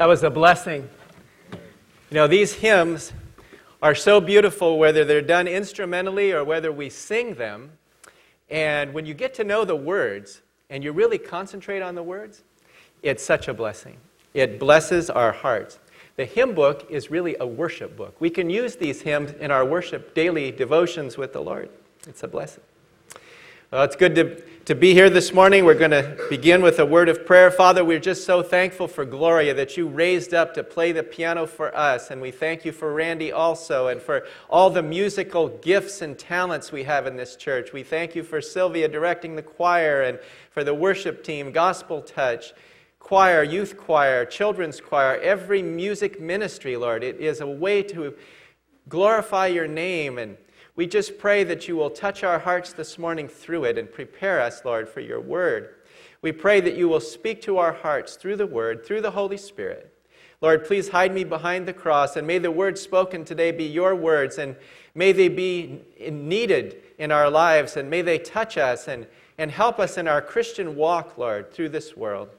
That was a blessing. You know, these hymns are so beautiful whether they're done instrumentally or whether we sing them. And when you get to know the words and you really concentrate on the words, it's such a blessing. It blesses our hearts. The hymn book is really a worship book. We can use these hymns in our worship daily devotions with the Lord. It's a blessing. Well, it's good to, to be here this morning. We're going to begin with a word of prayer. Father, we're just so thankful for Gloria that you raised up to play the piano for us. And we thank you for Randy also and for all the musical gifts and talents we have in this church. We thank you for Sylvia directing the choir and for the worship team, Gospel Touch choir, youth choir, children's choir, every music ministry, Lord. It is a way to glorify your name. And we just pray that you will touch our hearts this morning through it and prepare us, Lord, for your word. We pray that you will speak to our hearts through the word, through the Holy Spirit. Lord, please hide me behind the cross, and may the words spoken today be your words, and may they be needed in our lives, and may they touch us and, and help us in our Christian walk, Lord, through this world.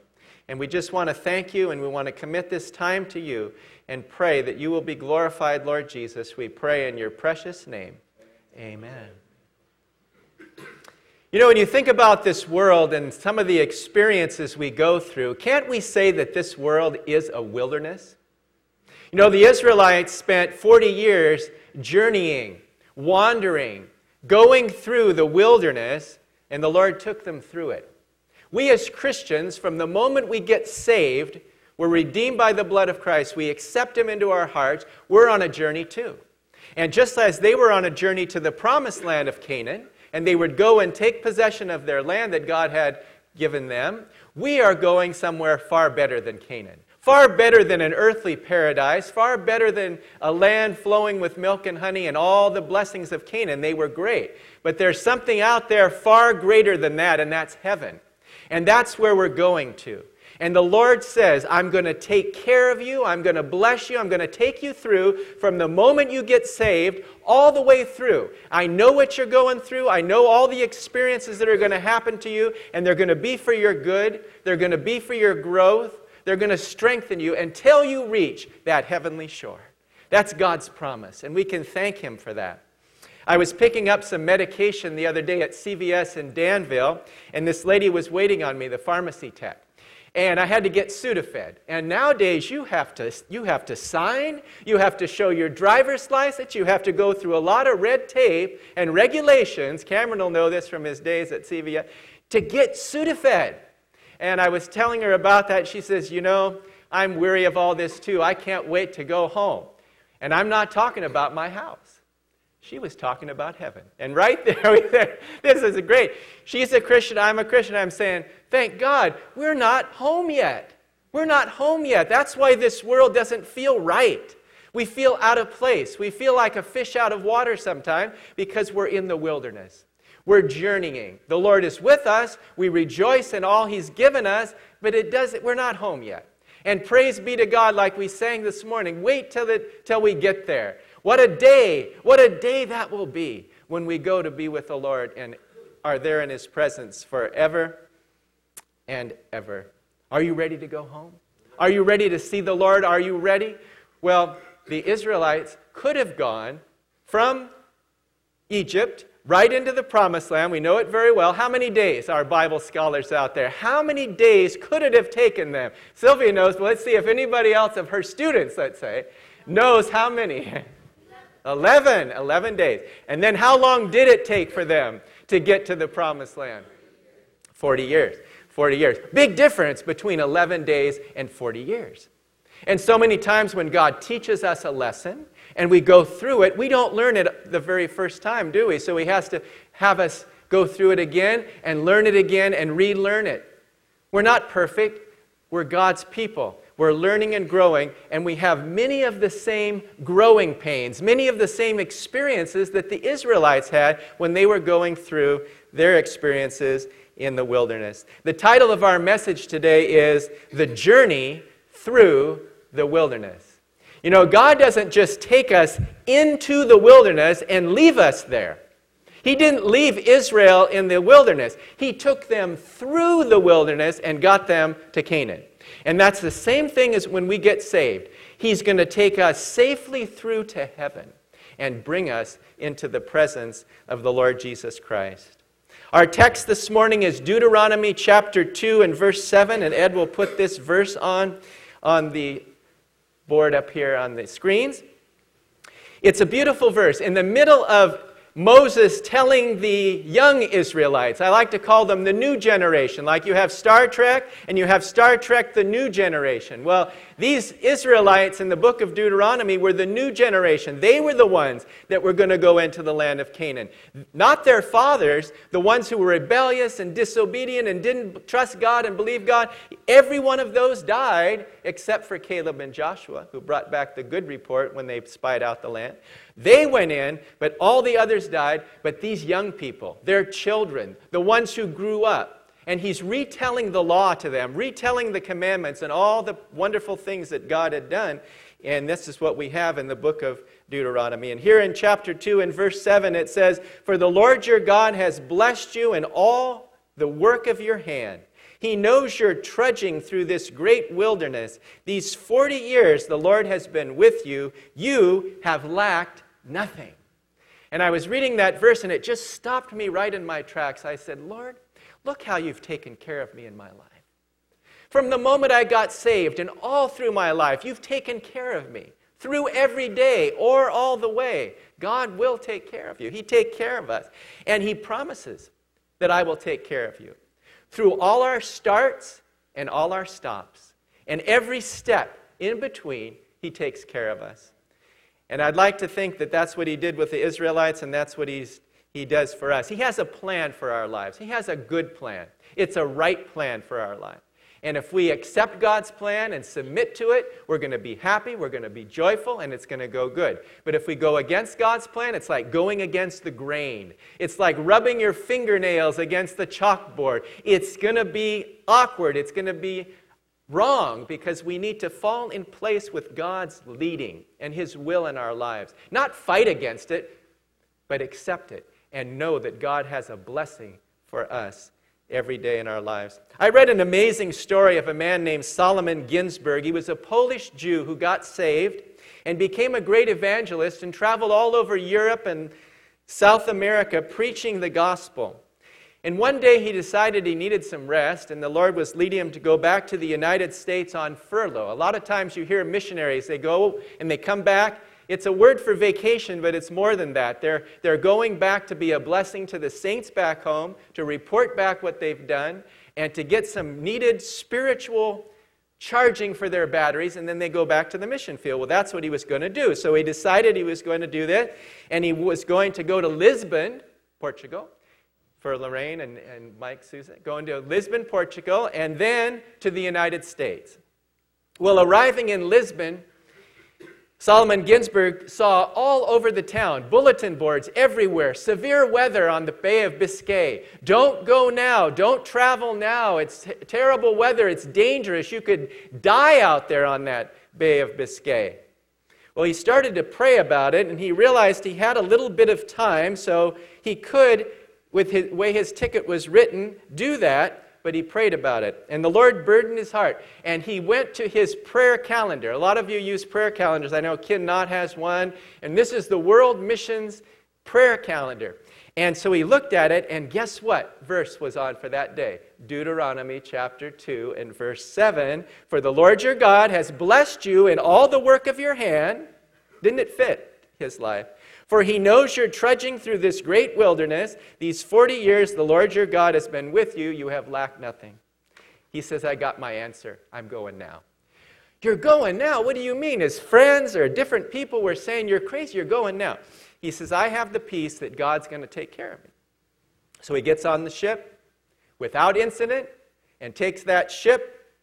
And we just want to thank you and we want to commit this time to you and pray that you will be glorified, Lord Jesus. We pray in your precious name. Amen. You know, when you think about this world and some of the experiences we go through, can't we say that this world is a wilderness? You know, the Israelites spent 40 years journeying, wandering, going through the wilderness, and the Lord took them through it. We as Christians, from the moment we get saved, we're redeemed by the blood of Christ, we accept Him into our hearts, we're on a journey too. And just as they were on a journey to the promised land of Canaan, and they would go and take possession of their land that God had given them, we are going somewhere far better than Canaan. Far better than an earthly paradise, far better than a land flowing with milk and honey and all the blessings of Canaan. They were great. But there's something out there far greater than that, and that's heaven. And that's where we're going to. And the Lord says, I'm going to take care of you. I'm going to bless you. I'm going to take you through from the moment you get saved all the way through. I know what you're going through. I know all the experiences that are going to happen to you, and they're going to be for your good. They're going to be for your growth. They're going to strengthen you until you reach that heavenly shore. That's God's promise, and we can thank Him for that. I was picking up some medication the other day at CVS in Danville, and this lady was waiting on me, the pharmacy tech. And I had to get Sudafed. And nowadays, you have, to, you have to sign, you have to show your driver's license, you have to go through a lot of red tape and regulations. Cameron will know this from his days at CVS to get Sudafed. And I was telling her about that. She says, You know, I'm weary of all this too. I can't wait to go home. And I'm not talking about my house. She was talking about heaven. And right there, this is great. She's a Christian, I'm a Christian. I'm saying, thank God, we're not home yet. We're not home yet. That's why this world doesn't feel right. We feel out of place. We feel like a fish out of water sometimes because we're in the wilderness. We're journeying. The Lord is with us. We rejoice in all He's given us, but it does we're not home yet. And praise be to God, like we sang this morning. Wait till, it, till we get there. What a day, what a day that will be when we go to be with the Lord and are there in His presence forever and ever. Are you ready to go home? Are you ready to see the Lord? Are you ready? Well, the Israelites could have gone from Egypt right into the promised land. We know it very well. How many days our Bible scholars out there? How many days could it have taken them? Sylvia knows, but let's see if anybody else of her students, let's say, knows how many. 11, 11 days. And then how long did it take for them to get to the promised land? 40 years. 40 years. Big difference between 11 days and 40 years. And so many times when God teaches us a lesson and we go through it, we don't learn it the very first time, do we? So He has to have us go through it again and learn it again and relearn it. We're not perfect, we're God's people. We're learning and growing, and we have many of the same growing pains, many of the same experiences that the Israelites had when they were going through their experiences in the wilderness. The title of our message today is The Journey Through the Wilderness. You know, God doesn't just take us into the wilderness and leave us there. He didn't leave Israel in the wilderness. He took them through the wilderness and got them to Canaan. And that's the same thing as when we get saved. He's going to take us safely through to heaven and bring us into the presence of the Lord Jesus Christ. Our text this morning is Deuteronomy chapter 2 and verse 7, and Ed will put this verse on, on the board up here on the screens. It's a beautiful verse. In the middle of Moses telling the young Israelites. I like to call them the new generation. Like you have Star Trek and you have Star Trek the new generation. Well, these Israelites in the book of Deuteronomy were the new generation. They were the ones that were going to go into the land of Canaan. Not their fathers, the ones who were rebellious and disobedient and didn't trust God and believe God. Every one of those died except for Caleb and Joshua, who brought back the good report when they spied out the land. They went in, but all the others died. But these young people, their children, the ones who grew up, and he's retelling the law to them, retelling the commandments and all the wonderful things that God had done. And this is what we have in the book of Deuteronomy. And here in chapter 2 and verse 7, it says, For the Lord your God has blessed you in all the work of your hand. He knows you're trudging through this great wilderness. These 40 years the Lord has been with you. You have lacked nothing. And I was reading that verse and it just stopped me right in my tracks. I said, Lord, look how you've taken care of me in my life. From the moment I got saved and all through my life, you've taken care of me. Through every day or all the way, God will take care of you. He take care of us. And He promises that I will take care of you through all our starts and all our stops. And every step in between, He takes care of us. And I'd like to think that that's what He did with the Israelites, and that's what he's, He does for us. He has a plan for our lives, He has a good plan. It's a right plan for our life. And if we accept God's plan and submit to it, we're going to be happy, we're going to be joyful, and it's going to go good. But if we go against God's plan, it's like going against the grain. It's like rubbing your fingernails against the chalkboard. It's going to be awkward, it's going to be wrong because we need to fall in place with God's leading and His will in our lives. Not fight against it, but accept it and know that God has a blessing for us every day in our lives. I read an amazing story of a man named Solomon Ginsburg. He was a Polish Jew who got saved and became a great evangelist and traveled all over Europe and South America preaching the gospel. And one day he decided he needed some rest, and the Lord was leading him to go back to the United States on furlough. A lot of times you hear missionaries, they go and they come back it's a word for vacation, but it's more than that. They're, they're going back to be a blessing to the saints back home, to report back what they've done, and to get some needed spiritual charging for their batteries, and then they go back to the mission field. Well, that's what he was going to do. So he decided he was going to do that, and he was going to go to Lisbon, Portugal, for Lorraine and, and Mike Susan, going to Lisbon, Portugal, and then to the United States. Well, arriving in Lisbon, Solomon Ginsburg saw all over the town bulletin boards everywhere, severe weather on the Bay of Biscay. Don't go now, don't travel now. It's terrible weather, it's dangerous. You could die out there on that Bay of Biscay. Well, he started to pray about it and he realized he had a little bit of time, so he could, with the way his ticket was written, do that but he prayed about it. And the Lord burdened his heart. And he went to his prayer calendar. A lot of you use prayer calendars. I know Ken Knott has one. And this is the World Missions prayer calendar. And so he looked at it, and guess what verse was on for that day? Deuteronomy chapter 2 and verse 7. For the Lord your God has blessed you in all the work of your hand. Didn't it fit his life? For he knows you're trudging through this great wilderness. These 40 years the Lord your God has been with you. You have lacked nothing. He says, I got my answer. I'm going now. You're going now? What do you mean? His friends or different people were saying, You're crazy. You're going now. He says, I have the peace that God's going to take care of me. So he gets on the ship without incident and takes that ship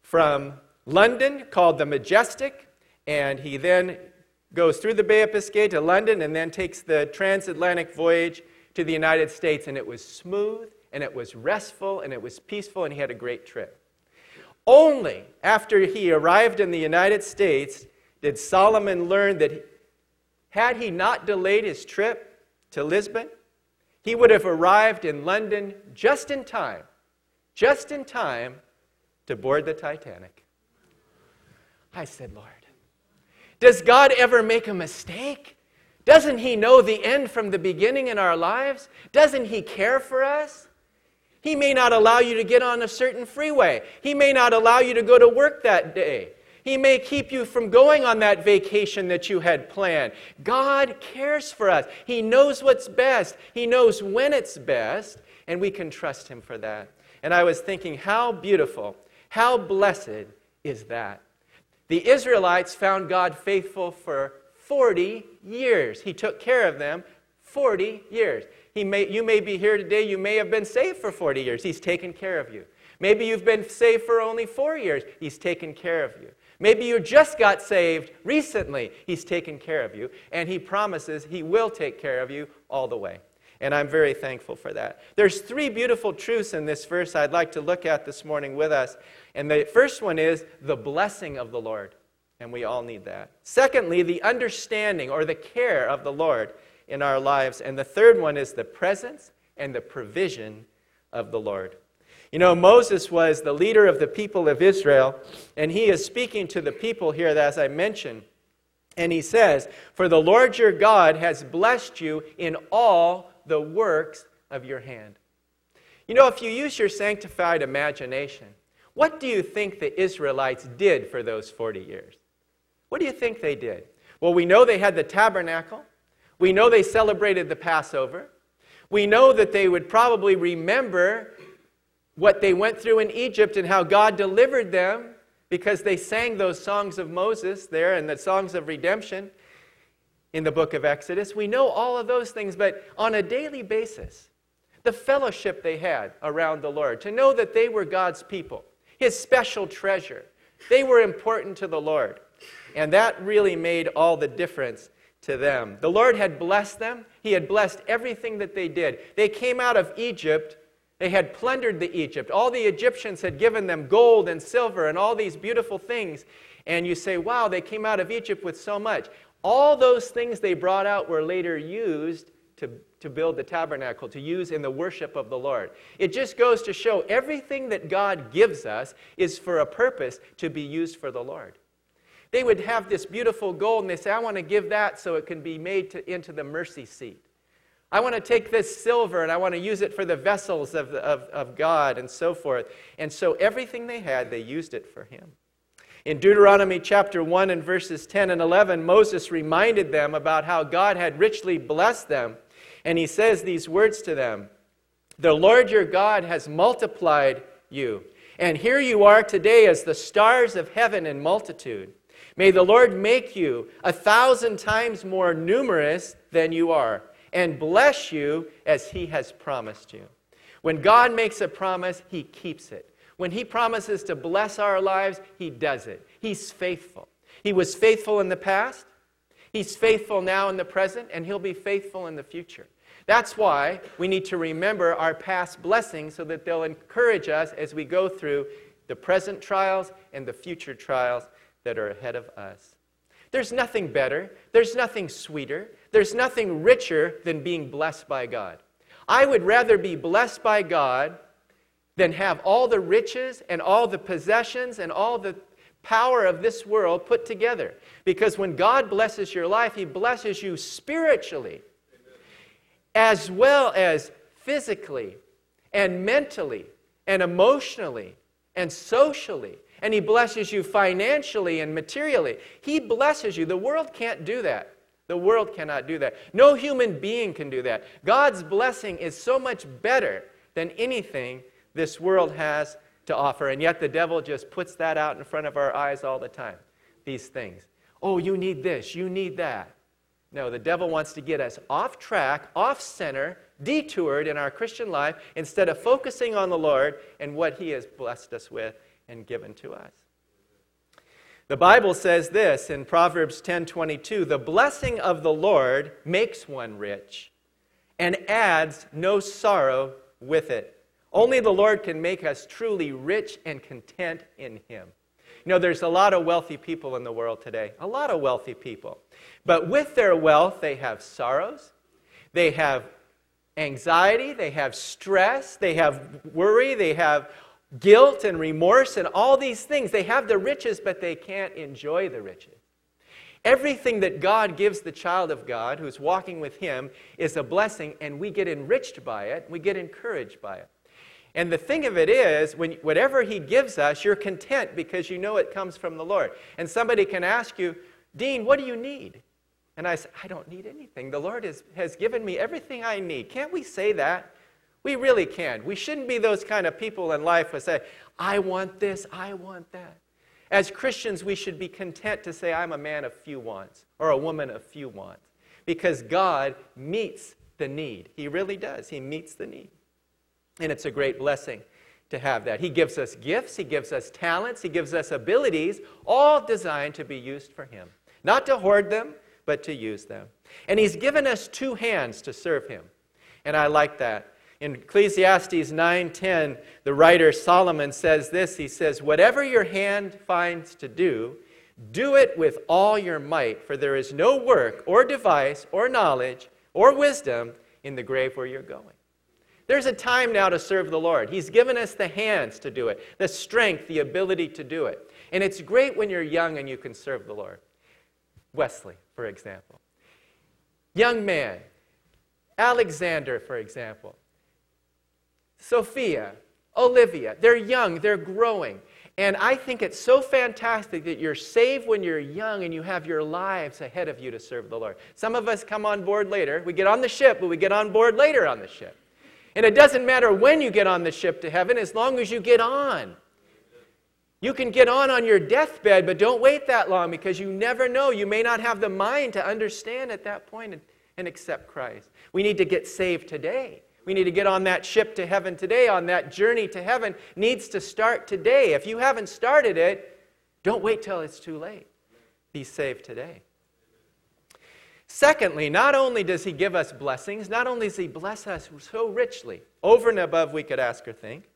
from London, called the Majestic, and he then goes through the Bay of Biscay to London and then takes the transatlantic voyage to the United States. And it was smooth and it was restful and it was peaceful and he had a great trip. Only after he arrived in the United States did Solomon learn that had he not delayed his trip to Lisbon, he would have arrived in London just in time, just in time to board the Titanic. I said, Lord, does God ever make a mistake? Doesn't He know the end from the beginning in our lives? Doesn't He care for us? He may not allow you to get on a certain freeway. He may not allow you to go to work that day. He may keep you from going on that vacation that you had planned. God cares for us. He knows what's best. He knows when it's best, and we can trust Him for that. And I was thinking, how beautiful, how blessed is that? The Israelites found God faithful for 40 years. He took care of them 40 years. He may, you may be here today, you may have been saved for 40 years. He's taken care of you. Maybe you've been saved for only four years. He's taken care of you. Maybe you just got saved recently. He's taken care of you. And He promises He will take care of you all the way. And I'm very thankful for that. There's three beautiful truths in this verse I'd like to look at this morning with us. And the first one is the blessing of the Lord. And we all need that. Secondly, the understanding or the care of the Lord in our lives. And the third one is the presence and the provision of the Lord. You know, Moses was the leader of the people of Israel, and he is speaking to the people here, as I mentioned. And he says, For the Lord your God has blessed you in all the works of your hand. You know, if you use your sanctified imagination, what do you think the Israelites did for those 40 years? What do you think they did? Well, we know they had the tabernacle. We know they celebrated the Passover. We know that they would probably remember what they went through in Egypt and how God delivered them because they sang those songs of Moses there and the songs of redemption in the book of Exodus. We know all of those things, but on a daily basis, the fellowship they had around the Lord, to know that they were God's people, His special treasure, they were important to the Lord. And that really made all the difference to them. The Lord had blessed them, He had blessed everything that they did. They came out of Egypt they had plundered the Egypt. All the Egyptians had given them gold and silver and all these beautiful things. And you say, wow, they came out of Egypt with so much. All those things they brought out were later used to, to build the tabernacle, to use in the worship of the Lord. It just goes to show everything that God gives us is for a purpose to be used for the Lord. They would have this beautiful gold and they say, I want to give that so it can be made to, into the mercy seat. I want to take this silver and I want to use it for the vessels of, of, of God and so forth. And so everything they had, they used it for Him. In Deuteronomy chapter 1 and verses 10 and 11, Moses reminded them about how God had richly blessed them. And he says these words to them The Lord your God has multiplied you. And here you are today as the stars of heaven in multitude. May the Lord make you a thousand times more numerous than you are and bless you as he has promised you. When God makes a promise, he keeps it. When he promises to bless our lives, he does it. He's faithful. He was faithful in the past, he's faithful now in the present, and he'll be faithful in the future. That's why we need to remember our past blessings so that they'll encourage us as we go through the present trials and the future trials that are ahead of us. There's nothing better, there's nothing sweeter, there's nothing richer than being blessed by God. I would rather be blessed by God than have all the riches and all the possessions and all the power of this world put together. Because when God blesses your life, He blesses you spiritually as well as physically and mentally and emotionally and socially. And He blesses you financially and materially. He blesses you. The world can't do that. The world cannot do that. No human being can do that. God's blessing is so much better than anything this world has to offer. And yet the devil just puts that out in front of our eyes all the time. These things. Oh, you need this, you need that. No, the devil wants to get us off track, off center, detoured in our Christian life instead of focusing on the Lord and what he has blessed us with and given to us. The Bible says this in Proverbs 10:22, "The blessing of the Lord makes one rich and adds no sorrow with it." Only the Lord can make us truly rich and content in him. You know, there's a lot of wealthy people in the world today, a lot of wealthy people. But with their wealth, they have sorrows, they have anxiety, they have stress, they have worry, they have guilt and remorse and all these things. They have the riches, but they can't enjoy the riches. Everything that God gives the child of God who's walking with Him is a blessing, and we get enriched by it, we get encouraged by it. And the thing of it is, when, whatever He gives us, you're content because you know it comes from the Lord. And somebody can ask you, Dean, what do you need? And I say, I don't need anything. The Lord is, has given me everything I need. Can't we say that? We really can. We shouldn't be those kind of people in life who say, I want this, I want that. As Christians, we should be content to say, I'm a man of few wants or a woman of few wants because God meets the need. He really does. He meets the need. And it's a great blessing to have that. He gives us gifts, He gives us talents, He gives us abilities, all designed to be used for Him. Not to hoard them, but to use them. And He's given us two hands to serve Him. And I like that. In Ecclesiastes 9:10, the writer Solomon says this. He says, "Whatever your hand finds to do, do it with all your might, for there is no work or device or knowledge or wisdom in the grave where you're going." There's a time now to serve the Lord. He's given us the hands to do it, the strength, the ability to do it. And it's great when you're young and you can serve the Lord. Wesley, for example. Young man, Alexander, for example. Sophia, Olivia. They're young, they're growing. And I think it's so fantastic that you're saved when you're young and you have your lives ahead of you to serve the Lord. Some of us come on board later. We get on the ship, but we get on board later on the ship. And it doesn't matter when you get on the ship to heaven as long as you get on. You can get on on your deathbed, but don't wait that long because you never know. You may not have the mind to understand at that point and, and accept Christ. We need to get saved today. We need to get on that ship to heaven today, on that journey to heaven needs to start today. If you haven't started it, don't wait till it's too late. Be saved today. Secondly, not only does he give us blessings, not only does he bless us so richly, over and above we could ask or think,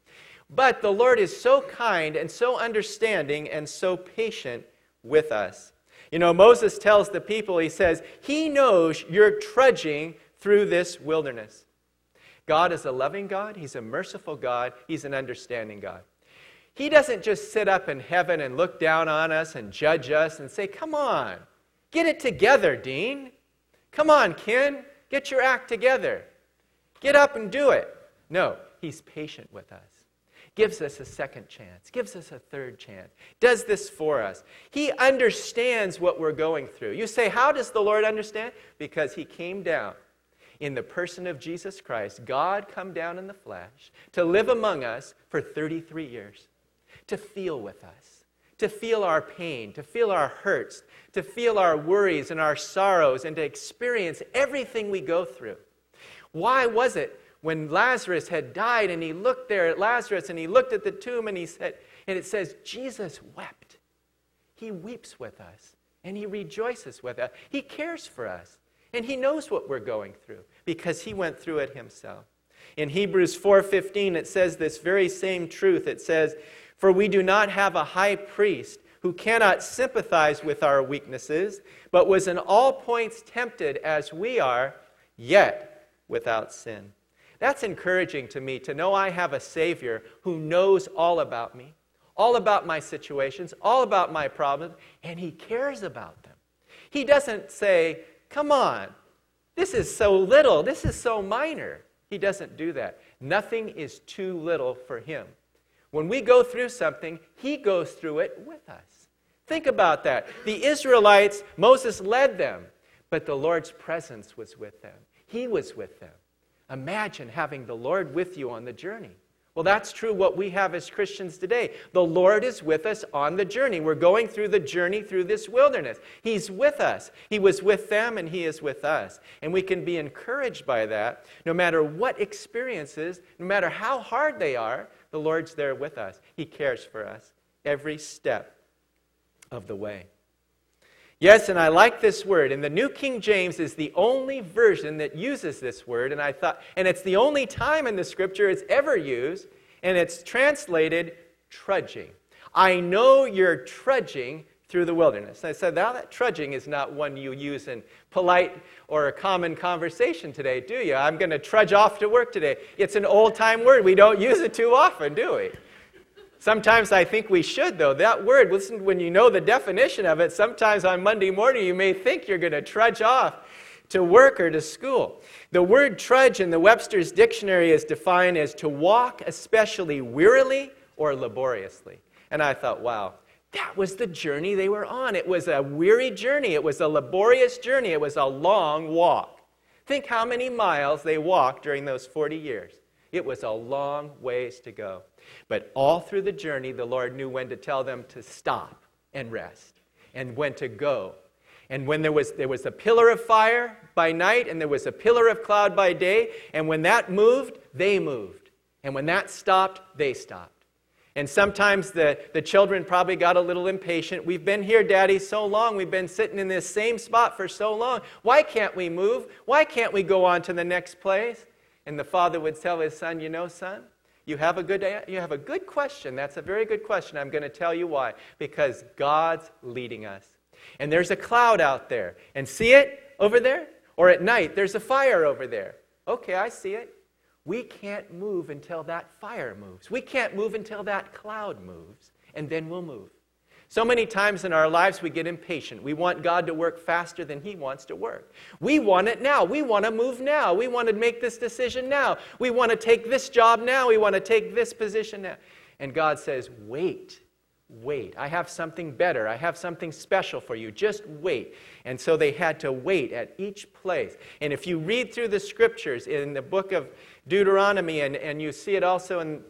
but the Lord is so kind and so understanding and so patient with us. You know, Moses tells the people, he says, He knows you're trudging through this wilderness. God is a loving God, He's a merciful God, He's an understanding God. He doesn't just sit up in heaven and look down on us and judge us and say, Come on, get it together, Dean. Come on, Ken, get your act together. Get up and do it. No, He's patient with us gives us a second chance, gives us a third chance, does this for us. He understands what we're going through. You say, How does the Lord understand? Because He came down in the person of Jesus Christ, God come down in the flesh, to live among us for 33 years, to feel with us, to feel our pain, to feel our hurts, to feel our worries and our sorrows, and to experience everything we go through. Why was it when Lazarus had died and he looked there at Lazarus and he looked at the tomb and he said, and it says, Jesus wept. He weeps with us and he rejoices with us. He cares for us. And he knows what we're going through because he went through it himself. In Hebrews 4:15 it says this very same truth. It says, "For we do not have a high priest who cannot sympathize with our weaknesses, but was in all points tempted as we are, yet without sin." That's encouraging to me to know I have a Savior who knows all about me, all about my situations, all about my problems, and He cares about them. He doesn't say, Come on. This is so little. This is so minor. He doesn't do that. Nothing is too little for him. When we go through something, he goes through it with us. Think about that. The Israelites, Moses led them, but the Lord's presence was with them. He was with them. Imagine having the Lord with you on the journey. Well, that's true what we have as Christians today. The Lord is with us on the journey. We're going through the journey through this wilderness. He's with us. He was with them and He is with us. And we can be encouraged by that. No matter what experiences, no matter how hard they are, the Lord's there with us. He cares for us every step of the way. Yes, and I like this word. And the New King James is the only version that uses this word. And I thought, and it's the only time in the scripture it's ever used, and it's translated trudging. I know you're trudging through the wilderness. I said, now that trudging is not one you use in polite or a common conversation today, do you? I'm going to trudge off to work today. It's an old time word. We don't use it too often, do we? Sometimes I think we should, though. That word, listen, when you know the definition of it, sometimes on Monday morning you may think you're going to trudge off to work or to school. The word trudge in the Webster's dictionary is defined as to walk, especially wearily or laboriously. And I thought, wow, that was the journey they were on. It was a weary journey, it was a laborious journey, it was a long walk. Think how many miles they walked during those 40 years. It was a long ways to go. But all through the journey, the Lord knew when to tell them to stop and rest and when to go. And when there was, there was a pillar of fire by night and there was a pillar of cloud by day, and when that moved, they moved. And when that stopped, they stopped. And sometimes the, the children probably got a little impatient. We've been here, Daddy, so long. We've been sitting in this same spot for so long. Why can't we move? Why can't we go on to the next place? And the father would tell his son, You know, son, you have a good, you have a good question. That's a very good question. I'm going to tell you why. Because God's leading us. And there's a cloud out there. And see it over there? Or at night, there's a fire over there. Okay, I see it. We can't move until that fire moves. We can't move until that cloud moves, and then we'll move. So many times in our lives, we get impatient. We want God to work faster than He wants to work. We want it now. We want to move now. We want to make this decision now. We want to take this job now. We want to take this position now. And God says, wait, wait. I have something better. I have something special for you. Just wait. And so they had to wait at each place. And if you read through the scriptures in the book of Deuteronomy, and, and you see it also in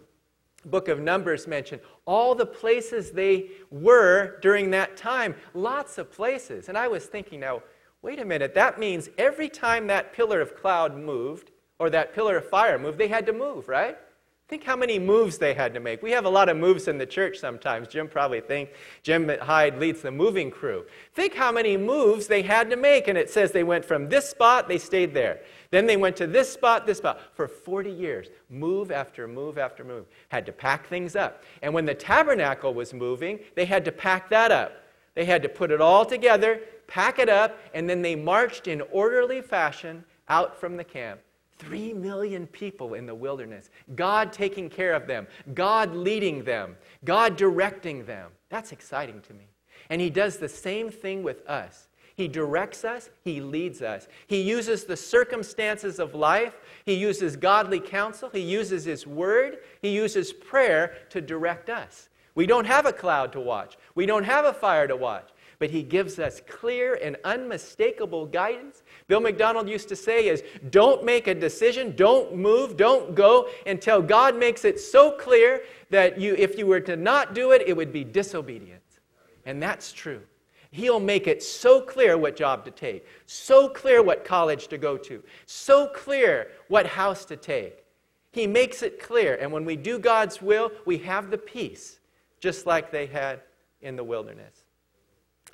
book of Numbers mentioned, all the places they were during that time, lots of places. And I was thinking, now, wait a minute, that means every time that pillar of cloud moved, or that pillar of fire moved, they had to move, right? Think how many moves they had to make. We have a lot of moves in the church sometimes. Jim probably thinks Jim Hyde leads the moving crew. Think how many moves they had to make. And it says they went from this spot, they stayed there. Then they went to this spot, this spot. For 40 years, move after move after move. Had to pack things up. And when the tabernacle was moving, they had to pack that up. They had to put it all together, pack it up, and then they marched in orderly fashion out from the camp. Three million people in the wilderness. God taking care of them, God leading them, God directing them. That's exciting to me. And He does the same thing with us. He directs us, He leads us. He uses the circumstances of life, He uses godly counsel, He uses His word, He uses prayer to direct us. We don't have a cloud to watch, we don't have a fire to watch but he gives us clear and unmistakable guidance. Bill McDonald used to say is don't make a decision, don't move, don't go until God makes it so clear that you if you were to not do it, it would be disobedience. And that's true. He'll make it so clear what job to take, so clear what college to go to, so clear what house to take. He makes it clear. And when we do God's will, we have the peace, just like they had in the wilderness.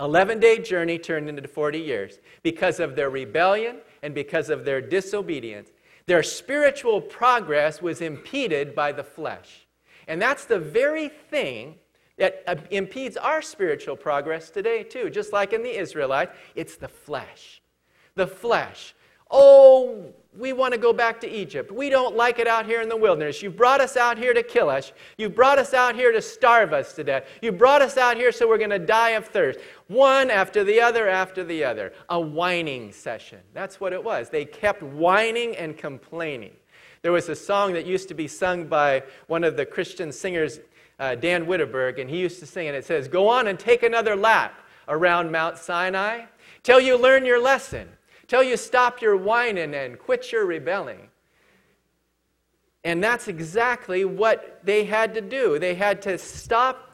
11 day journey turned into 40 years because of their rebellion and because of their disobedience. Their spiritual progress was impeded by the flesh. And that's the very thing that uh, impedes our spiritual progress today, too. Just like in the Israelites, it's the flesh. The flesh. Oh, we want to go back to Egypt. We don't like it out here in the wilderness. You brought us out here to kill us. You brought us out here to starve us to death. You brought us out here so we're going to die of thirst. One after the other after the other. A whining session. That's what it was. They kept whining and complaining. There was a song that used to be sung by one of the Christian singers, uh, Dan Witterberg, and he used to sing, and it says, Go on and take another lap around Mount Sinai till you learn your lesson till you stop your whining and quit your rebelling. And that's exactly what they had to do. They had to stop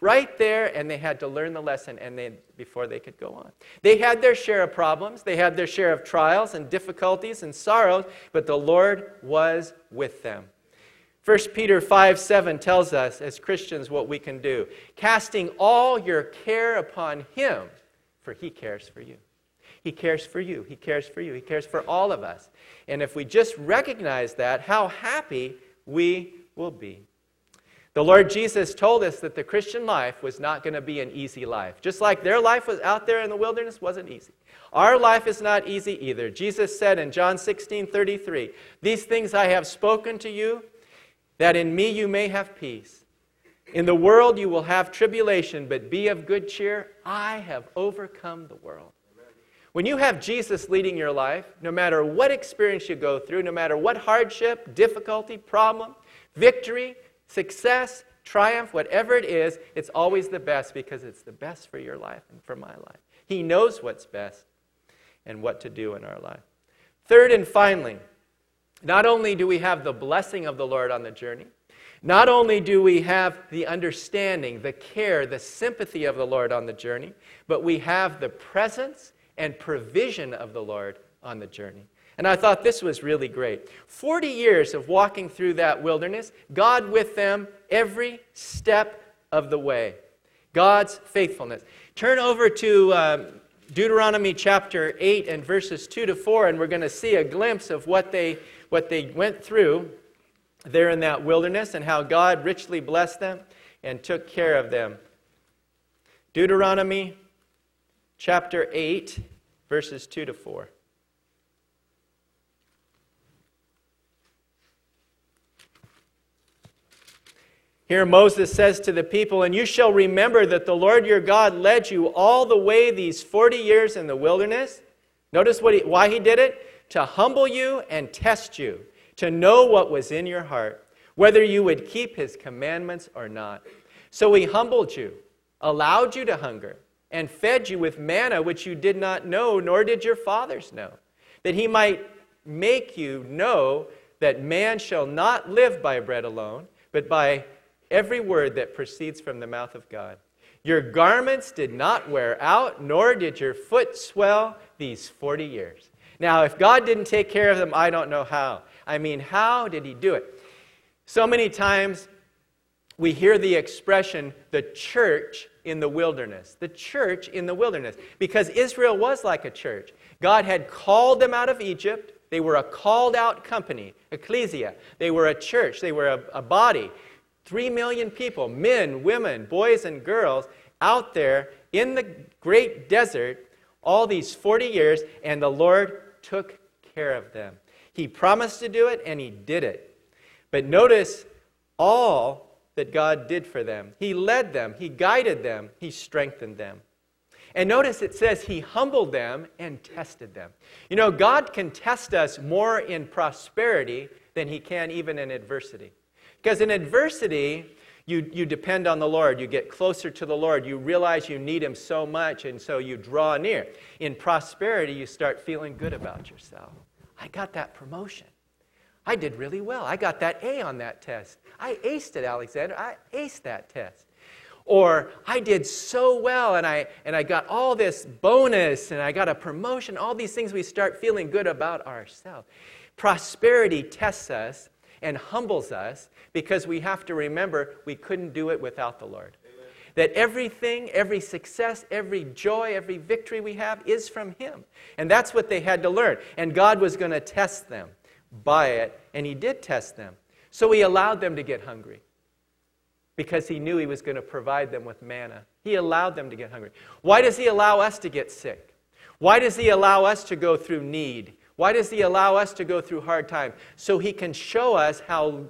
right there and they had to learn the lesson and they, before they could go on. They had their share of problems, they had their share of trials and difficulties and sorrows, but the Lord was with them. 1 Peter 5 7 tells us as Christians what we can do casting all your care upon Him, for He cares for you. He cares for you. He cares for you. He cares for all of us. And if we just recognize that, how happy we will be. The Lord Jesus told us that the Christian life was not going to be an easy life. Just like their life was out there in the wilderness wasn't easy. Our life is not easy either. Jesus said in John 16 33, These things I have spoken to you, that in me you may have peace. In the world you will have tribulation, but be of good cheer. I have overcome the world. When you have Jesus leading your life, no matter what experience you go through, no matter what hardship, difficulty, problem, victory, success, triumph, whatever it is, it's always the best because it's the best for your life and for my life. He knows what's best and what to do in our life. Third and finally, not only do we have the blessing of the Lord on the journey, not only do we have the understanding, the care, the sympathy of the Lord on the journey, but we have the presence and provision of the Lord on the journey. And I thought this was really great. 40 years of walking through that wilderness, God with them every step of the way. God's faithfulness. Turn over to um, Deuteronomy chapter 8 and verses 2 to 4, and we're going to see a glimpse of what they, what they went through there in that wilderness and how God richly blessed them and took care of them. Deuteronomy chapter 8, verses 2 to 4. Here Moses says to the people, And you shall remember that the Lord your God led you all the way these 40 years in the wilderness. Notice what he, why he did it? To humble you and test you, to know what was in your heart, whether you would keep his commandments or not. So he humbled you, allowed you to hunger, and fed you with manna which you did not know, nor did your fathers know, that he might make you know that man shall not live by bread alone, but by every word that proceeds from the mouth of God. Your garments did not wear out, nor did your foot swell these 40 years. Now, if God didn't take care of them, I don't know how. I mean, how did He do it? So many times we hear the expression, the church in the wilderness. The church in the wilderness. Because Israel was like a church. God had called them out of Egypt. They were a called out company, ecclesia. They were a church. They were a, a body. Three million people, men, women, boys, and girls, out there in the great desert all these 40 years, and the Lord took care of them. He promised to do it, and He did it. But notice all that God did for them. He led them, He guided them, He strengthened them. And notice it says He humbled them and tested them. You know, God can test us more in prosperity than He can even in adversity. Because in adversity, you, you depend on the Lord. You get closer to the Lord. You realize you need Him so much, and so you draw near. In prosperity, you start feeling good about yourself. I got that promotion. I did really well. I got that A on that test. I aced it, Alexander. I aced that test. Or I did so well and I, and I got all this bonus and I got a promotion. All these things we start feeling good about ourselves. Prosperity tests us and humbles us because we have to remember we couldn't do it without the Lord. Amen. That everything, every success, every joy, every victory we have is from Him. And that's what they had to learn. And God was going to test them by it, and He did test them. So He allowed them to get hungry because He knew He was going to provide them with manna. He allowed them to get hungry. Why does He allow us to get sick? Why does He allow us to go through need? Why does He allow us to go through hard times? So He can show us how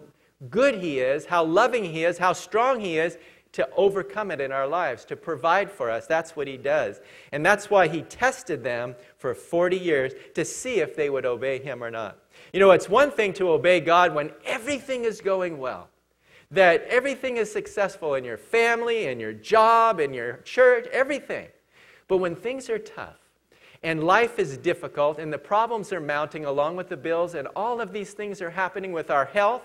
good He is, how loving He is, how strong He is to overcome it in our lives, to provide for us. That's what He does. And that's why He tested them for 40 years to see if they would obey Him or not. You know, it's one thing to obey God when everything is going well, that everything is successful in your family, in your job, in your church, everything. But when things are tough, and life is difficult, and the problems are mounting along with the bills, and all of these things are happening with our health,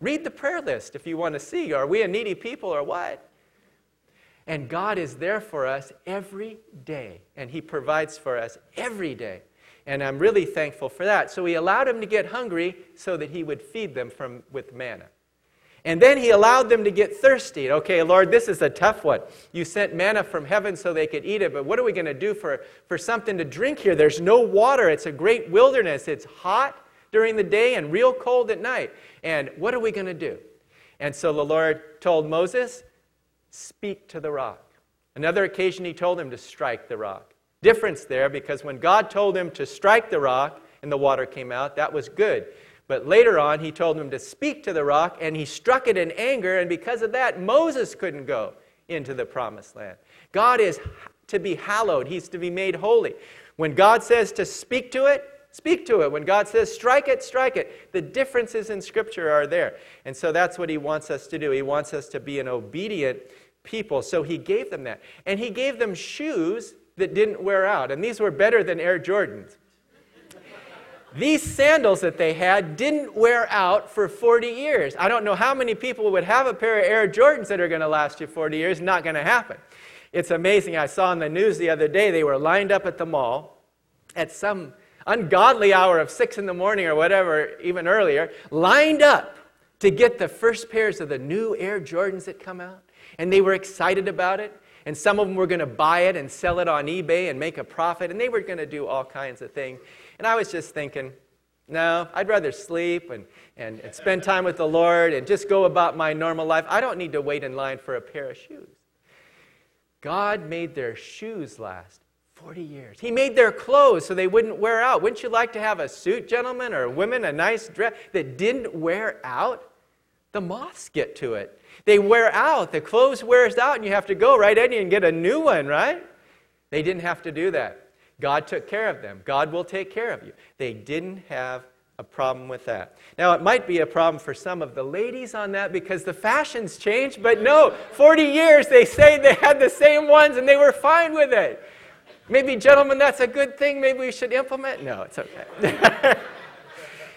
Read the prayer list if you want to see are we a needy people or what? And God is there for us every day, and He provides for us every day. And I'm really thankful for that. So He allowed them to get hungry so that He would feed them from, with manna. And then He allowed them to get thirsty. Okay, Lord, this is a tough one. You sent manna from heaven so they could eat it, but what are we going to do for, for something to drink here? There's no water. It's a great wilderness. It's hot during the day and real cold at night. And what are we going to do? And so the Lord told Moses, Speak to the rock. Another occasion, he told him to strike the rock. Difference there because when God told him to strike the rock and the water came out, that was good. But later on, he told them to speak to the rock, and he struck it in anger, and because of that, Moses couldn't go into the promised land. God is to be hallowed, he's to be made holy. When God says to speak to it, speak to it. When God says strike it, strike it. The differences in Scripture are there. And so that's what he wants us to do. He wants us to be an obedient people. So he gave them that. And he gave them shoes that didn't wear out. And these were better than Air Jordans. These sandals that they had didn't wear out for 40 years. I don't know how many people would have a pair of Air Jordans that are going to last you 40 years. Not going to happen. It's amazing. I saw in the news the other day they were lined up at the mall at some ungodly hour of 6 in the morning or whatever, even earlier, lined up to get the first pairs of the new Air Jordans that come out. And they were excited about it. And some of them were going to buy it and sell it on eBay and make a profit. And they were going to do all kinds of things. And I was just thinking, no, I'd rather sleep and, and, and spend time with the Lord and just go about my normal life. I don't need to wait in line for a pair of shoes. God made their shoes last 40 years. He made their clothes so they wouldn't wear out. Wouldn't you like to have a suit, gentlemen, or women, a nice dress that didn't wear out? The moths get to it. They wear out. The clothes wears out, and you have to go right, Eddie, and get a new one, right? They didn't have to do that. God took care of them. God will take care of you. They didn't have a problem with that. Now, it might be a problem for some of the ladies on that because the fashions changed, but no, 40 years they say they had the same ones and they were fine with it. Maybe, gentlemen, that's a good thing. Maybe we should implement. No, it's okay.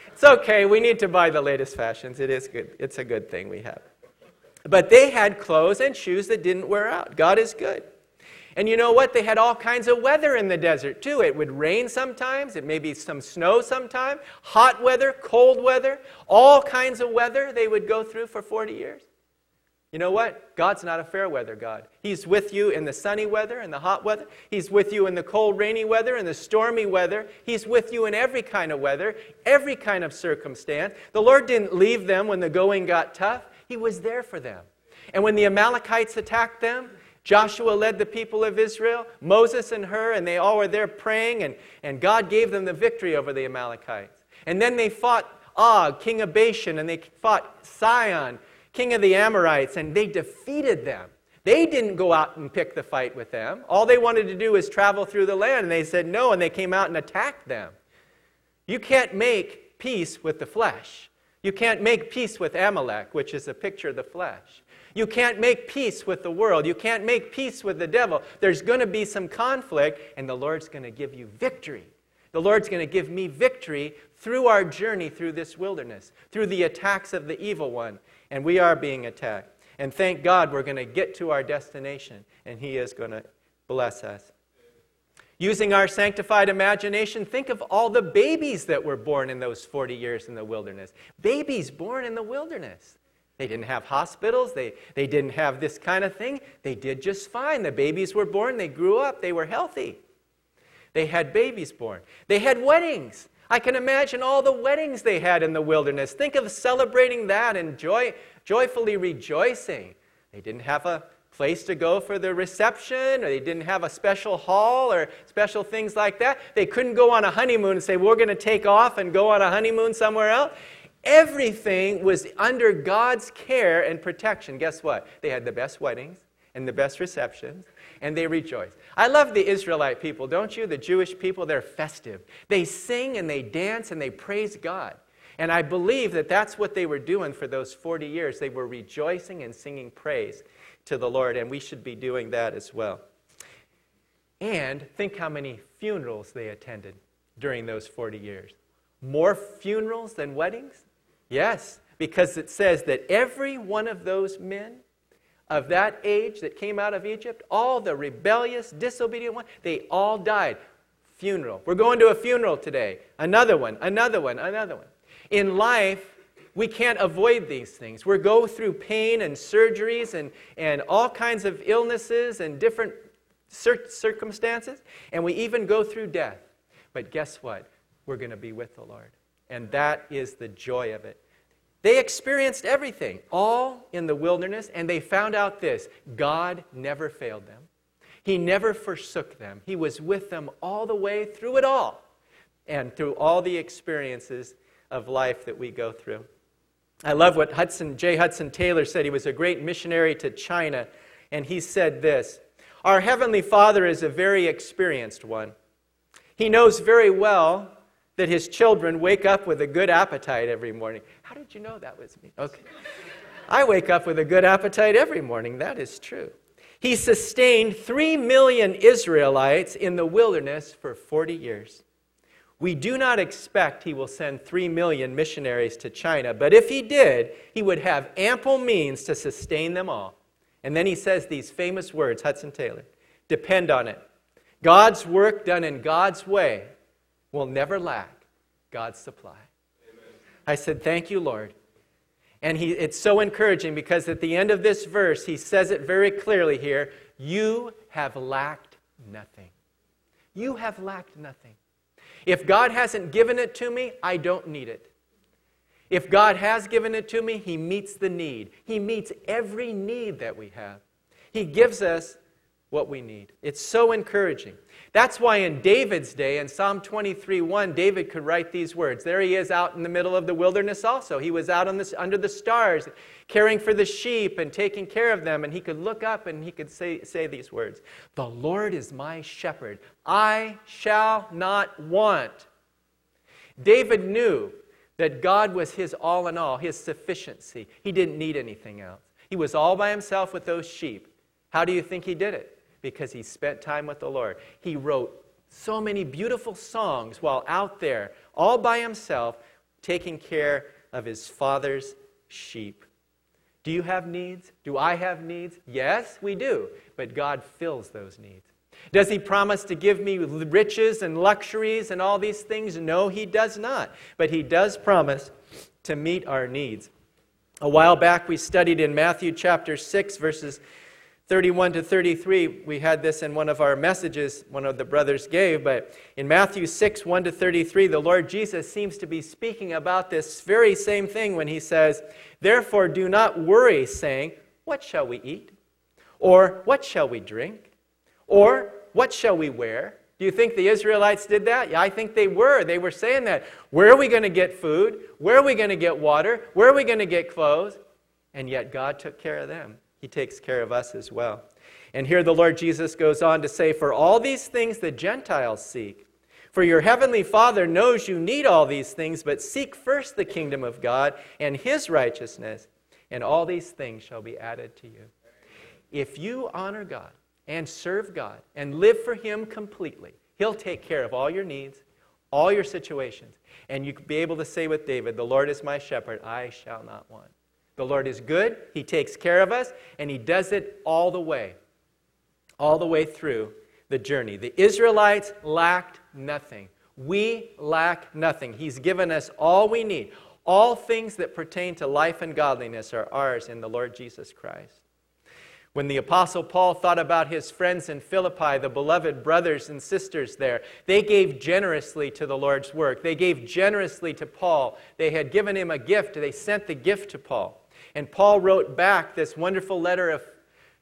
it's okay. We need to buy the latest fashions. It is good. It's a good thing we have. But they had clothes and shoes that didn't wear out. God is good. And you know what? They had all kinds of weather in the desert too. It would rain sometimes, it may be some snow sometime, hot weather, cold weather, all kinds of weather they would go through for 40 years. You know what? God's not a fair weather God. He's with you in the sunny weather and the hot weather. He's with you in the cold, rainy weather and the stormy weather. He's with you in every kind of weather, every kind of circumstance. The Lord didn't leave them when the going got tough, He was there for them. And when the Amalekites attacked them, Joshua led the people of Israel, Moses and Hur, and they all were there praying, and, and God gave them the victory over the Amalekites. And then they fought Og, king of Bashan, and they fought Sihon, king of the Amorites, and they defeated them. They didn't go out and pick the fight with them. All they wanted to do was travel through the land, and they said no, and they came out and attacked them. You can't make peace with the flesh. You can't make peace with Amalek, which is a picture of the flesh. You can't make peace with the world. You can't make peace with the devil. There's going to be some conflict, and the Lord's going to give you victory. The Lord's going to give me victory through our journey through this wilderness, through the attacks of the evil one. And we are being attacked. And thank God we're going to get to our destination, and He is going to bless us. Using our sanctified imagination, think of all the babies that were born in those 40 years in the wilderness. Babies born in the wilderness. They didn't have hospitals. They, they didn't have this kind of thing. They did just fine. The babies were born. They grew up. They were healthy. They had babies born. They had weddings. I can imagine all the weddings they had in the wilderness. Think of celebrating that and joy, joyfully rejoicing. They didn't have a place to go for the reception, or they didn't have a special hall or special things like that. They couldn't go on a honeymoon and say, We're going to take off and go on a honeymoon somewhere else. Everything was under God's care and protection. Guess what? They had the best weddings and the best receptions, and they rejoiced. I love the Israelite people, don't you? The Jewish people, they're festive. They sing and they dance and they praise God. And I believe that that's what they were doing for those 40 years. They were rejoicing and singing praise to the Lord, and we should be doing that as well. And think how many funerals they attended during those 40 years. More funerals than weddings? Yes, because it says that every one of those men of that age that came out of Egypt, all the rebellious, disobedient ones, they all died. Funeral. We're going to a funeral today. Another one, another one, another one. In life, we can't avoid these things. We go through pain and surgeries and, and all kinds of illnesses and different cir- circumstances, and we even go through death. But guess what? We're going to be with the Lord. And that is the joy of it. They experienced everything, all in the wilderness, and they found out this God never failed them. He never forsook them. He was with them all the way through it all and through all the experiences of life that we go through. I love what Hudson, J. Hudson Taylor said. He was a great missionary to China, and he said this Our Heavenly Father is a very experienced one. He knows very well that his children wake up with a good appetite every morning. How did you know that was me? Okay. I wake up with a good appetite every morning. That is true. He sustained three million Israelites in the wilderness for 40 years. We do not expect he will send three million missionaries to China, but if he did, he would have ample means to sustain them all. And then he says these famous words, Hudson Taylor depend on it. God's work done in God's way will never lack God's supply. Amen. I said, Thank you, Lord. And he, it's so encouraging because at the end of this verse, he says it very clearly here You have lacked nothing. You have lacked nothing. If God hasn't given it to me, I don't need it. If God has given it to me, He meets the need. He meets every need that we have. He gives us what we need. It's so encouraging. That's why in David's day, in Psalm 23 1, David could write these words. There he is out in the middle of the wilderness also. He was out this, under the stars, caring for the sheep and taking care of them. And he could look up and he could say, say these words The Lord is my shepherd. I shall not want. David knew that God was his all in all, his sufficiency. He didn't need anything else. He was all by himself with those sheep. How do you think he did it? Because he spent time with the Lord. He wrote so many beautiful songs while out there, all by himself, taking care of his father's sheep. Do you have needs? Do I have needs? Yes, we do. But God fills those needs. Does he promise to give me riches and luxuries and all these things? No, he does not. But he does promise to meet our needs. A while back, we studied in Matthew chapter 6, verses 31 to 33, we had this in one of our messages one of the brothers gave, but in Matthew 6, 1 to 33, the Lord Jesus seems to be speaking about this very same thing when he says, Therefore, do not worry, saying, What shall we eat? Or what shall we drink? Or what shall we wear? Do you think the Israelites did that? Yeah, I think they were. They were saying that. Where are we going to get food? Where are we going to get water? Where are we going to get clothes? And yet God took care of them. He takes care of us as well. And here the Lord Jesus goes on to say, For all these things the Gentiles seek. For your heavenly Father knows you need all these things, but seek first the kingdom of God and his righteousness, and all these things shall be added to you. If you honor God and serve God and live for him completely, he'll take care of all your needs, all your situations. And you can be able to say with David, The Lord is my shepherd, I shall not want. The Lord is good, He takes care of us, and He does it all the way, all the way through the journey. The Israelites lacked nothing. We lack nothing. He's given us all we need. All things that pertain to life and godliness are ours in the Lord Jesus Christ. When the Apostle Paul thought about his friends in Philippi, the beloved brothers and sisters there, they gave generously to the Lord's work. They gave generously to Paul. They had given him a gift. They sent the gift to Paul. And Paul wrote back this wonderful letter of,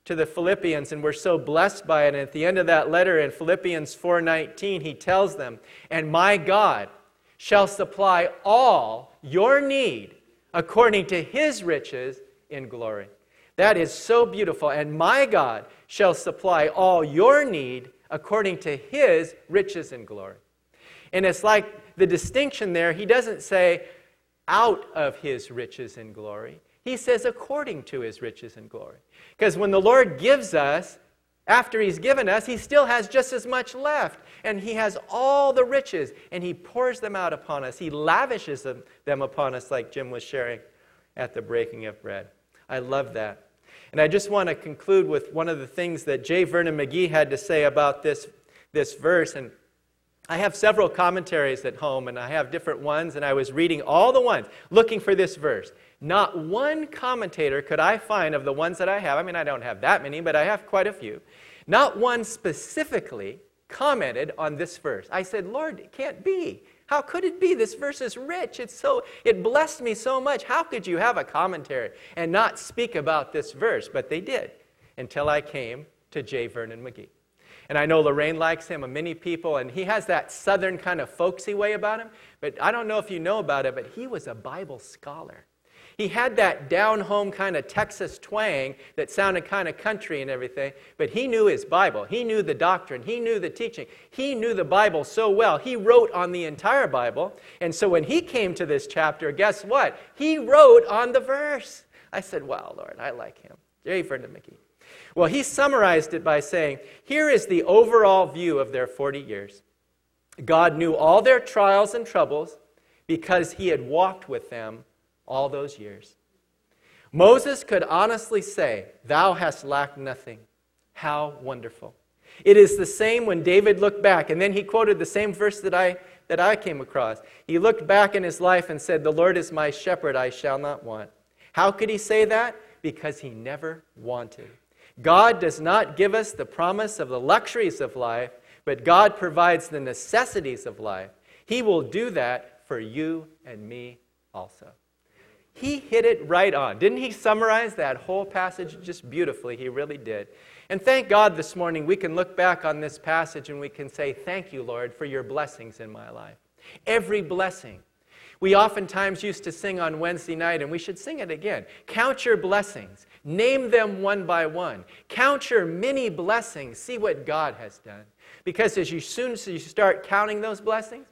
to the Philippians, and we're so blessed by it. And at the end of that letter in Philippians 4:19, he tells them, "And my God shall supply all your need according to his riches in glory." That is so beautiful. And my God shall supply all your need according to his riches and glory. And it's like the distinction there, he doesn't say out of his riches and glory. He says, according to his riches and glory. Because when the Lord gives us, after he's given us, he still has just as much left. And he has all the riches, and he pours them out upon us. He lavishes them, them upon us, like Jim was sharing at the breaking of bread. I love that. And I just want to conclude with one of the things that J. Vernon McGee had to say about this, this verse. And I have several commentaries at home, and I have different ones, and I was reading all the ones looking for this verse. Not one commentator could I find of the ones that I have. I mean, I don't have that many, but I have quite a few. Not one specifically commented on this verse. I said, Lord, it can't be. How could it be? This verse is rich. It's so it blessed me so much. How could you have a commentary and not speak about this verse? But they did until I came to J. Vernon McGee. And I know Lorraine likes him, and many people, and he has that southern kind of folksy way about him. But I don't know if you know about it, but he was a Bible scholar. He had that down home kind of Texas twang that sounded kind of country and everything, but he knew his Bible. He knew the doctrine. He knew the teaching. He knew the Bible so well. He wrote on the entire Bible. And so when he came to this chapter, guess what? He wrote on the verse. I said, Wow, Lord, I like him. Yay, Vernon McGee. Well, he summarized it by saying, Here is the overall view of their 40 years. God knew all their trials and troubles because he had walked with them all those years. Moses could honestly say, Thou hast lacked nothing. How wonderful. It is the same when David looked back, and then he quoted the same verse that I, that I came across. He looked back in his life and said, The Lord is my shepherd, I shall not want. How could he say that? Because he never wanted. God does not give us the promise of the luxuries of life, but God provides the necessities of life. He will do that for you and me also. He hit it right on. Didn't he summarize that whole passage just beautifully? He really did. And thank God this morning we can look back on this passage and we can say, Thank you, Lord, for your blessings in my life. Every blessing. We oftentimes used to sing on Wednesday night, and we should sing it again. Count your blessings, name them one by one. Count your many blessings, see what God has done. Because as you, soon as you start counting those blessings,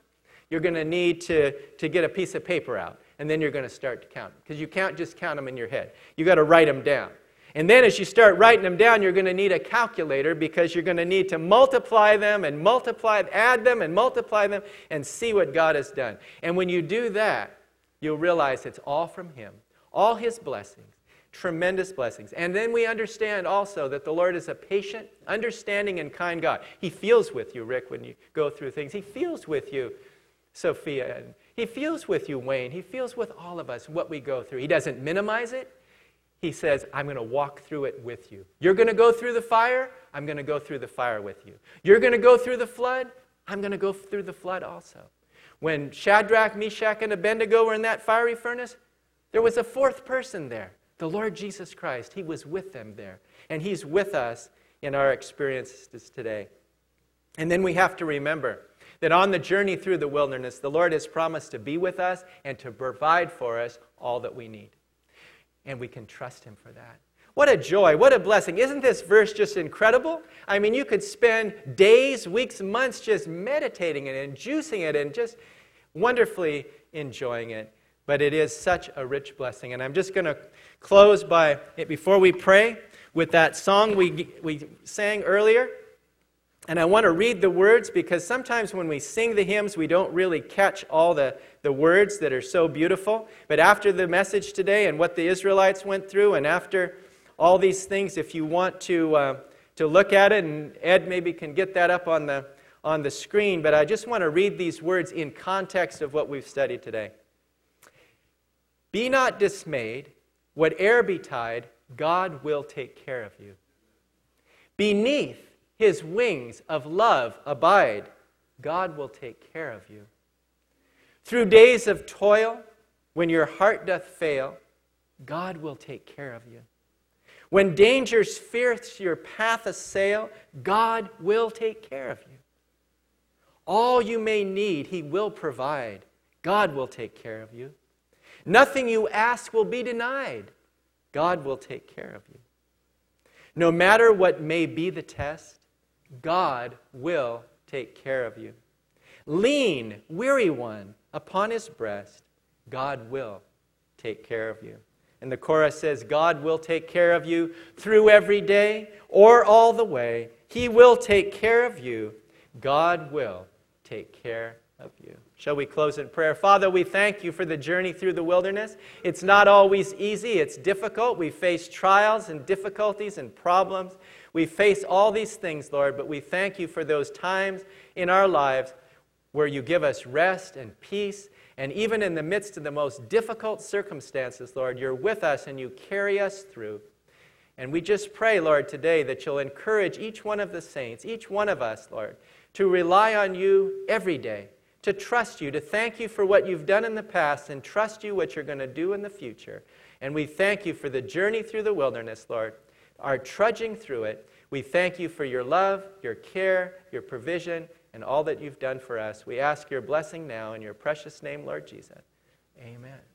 you're going to need to, to get a piece of paper out and then you're going to start to count because you can't just count them in your head. You've got to write them down. And then as you start writing them down, you're going to need a calculator because you're going to need to multiply them and multiply, add them and multiply them and see what God has done. And when you do that, you'll realize it's all from Him, all His blessings, tremendous blessings. And then we understand also that the Lord is a patient, understanding, and kind God. He feels with you, Rick, when you go through things. He feels with you, Sophia. And he feels with you, Wayne. He feels with all of us what we go through. He doesn't minimize it. He says, I'm going to walk through it with you. You're going to go through the fire. I'm going to go through the fire with you. You're going to go through the flood. I'm going to go through the flood also. When Shadrach, Meshach, and Abednego were in that fiery furnace, there was a fourth person there the Lord Jesus Christ. He was with them there. And He's with us in our experiences today. And then we have to remember that on the journey through the wilderness, the Lord has promised to be with us and to provide for us all that we need. And we can trust Him for that. What a joy, what a blessing. Isn't this verse just incredible? I mean, you could spend days, weeks, months just meditating it and juicing it and just wonderfully enjoying it. But it is such a rich blessing. And I'm just going to close by, it before we pray, with that song we, we sang earlier. And I want to read the words because sometimes when we sing the hymns, we don't really catch all the, the words that are so beautiful. But after the message today and what the Israelites went through, and after all these things, if you want to, uh, to look at it, and Ed maybe can get that up on the, on the screen, but I just want to read these words in context of what we've studied today. Be not dismayed, whate'er betide, God will take care of you. Beneath his wings of love abide. God will take care of you. Through days of toil, when your heart doth fail, God will take care of you. When dangers fierce your path assail, God will take care of you. All you may need, He will provide. God will take care of you. Nothing you ask will be denied. God will take care of you. No matter what may be the test, God will take care of you. Lean, weary one, upon his breast, God will take care of you. And the chorus says, God will take care of you through every day or all the way. He will take care of you. God will take care of you. Shall we close in prayer? Father, we thank you for the journey through the wilderness. It's not always easy, it's difficult. We face trials and difficulties and problems. We face all these things, Lord, but we thank you for those times in our lives where you give us rest and peace. And even in the midst of the most difficult circumstances, Lord, you're with us and you carry us through. And we just pray, Lord, today that you'll encourage each one of the saints, each one of us, Lord, to rely on you every day, to trust you, to thank you for what you've done in the past and trust you what you're going to do in the future. And we thank you for the journey through the wilderness, Lord, our trudging through it. We thank you for your love, your care, your provision, and all that you've done for us. We ask your blessing now in your precious name, Lord Jesus. Amen.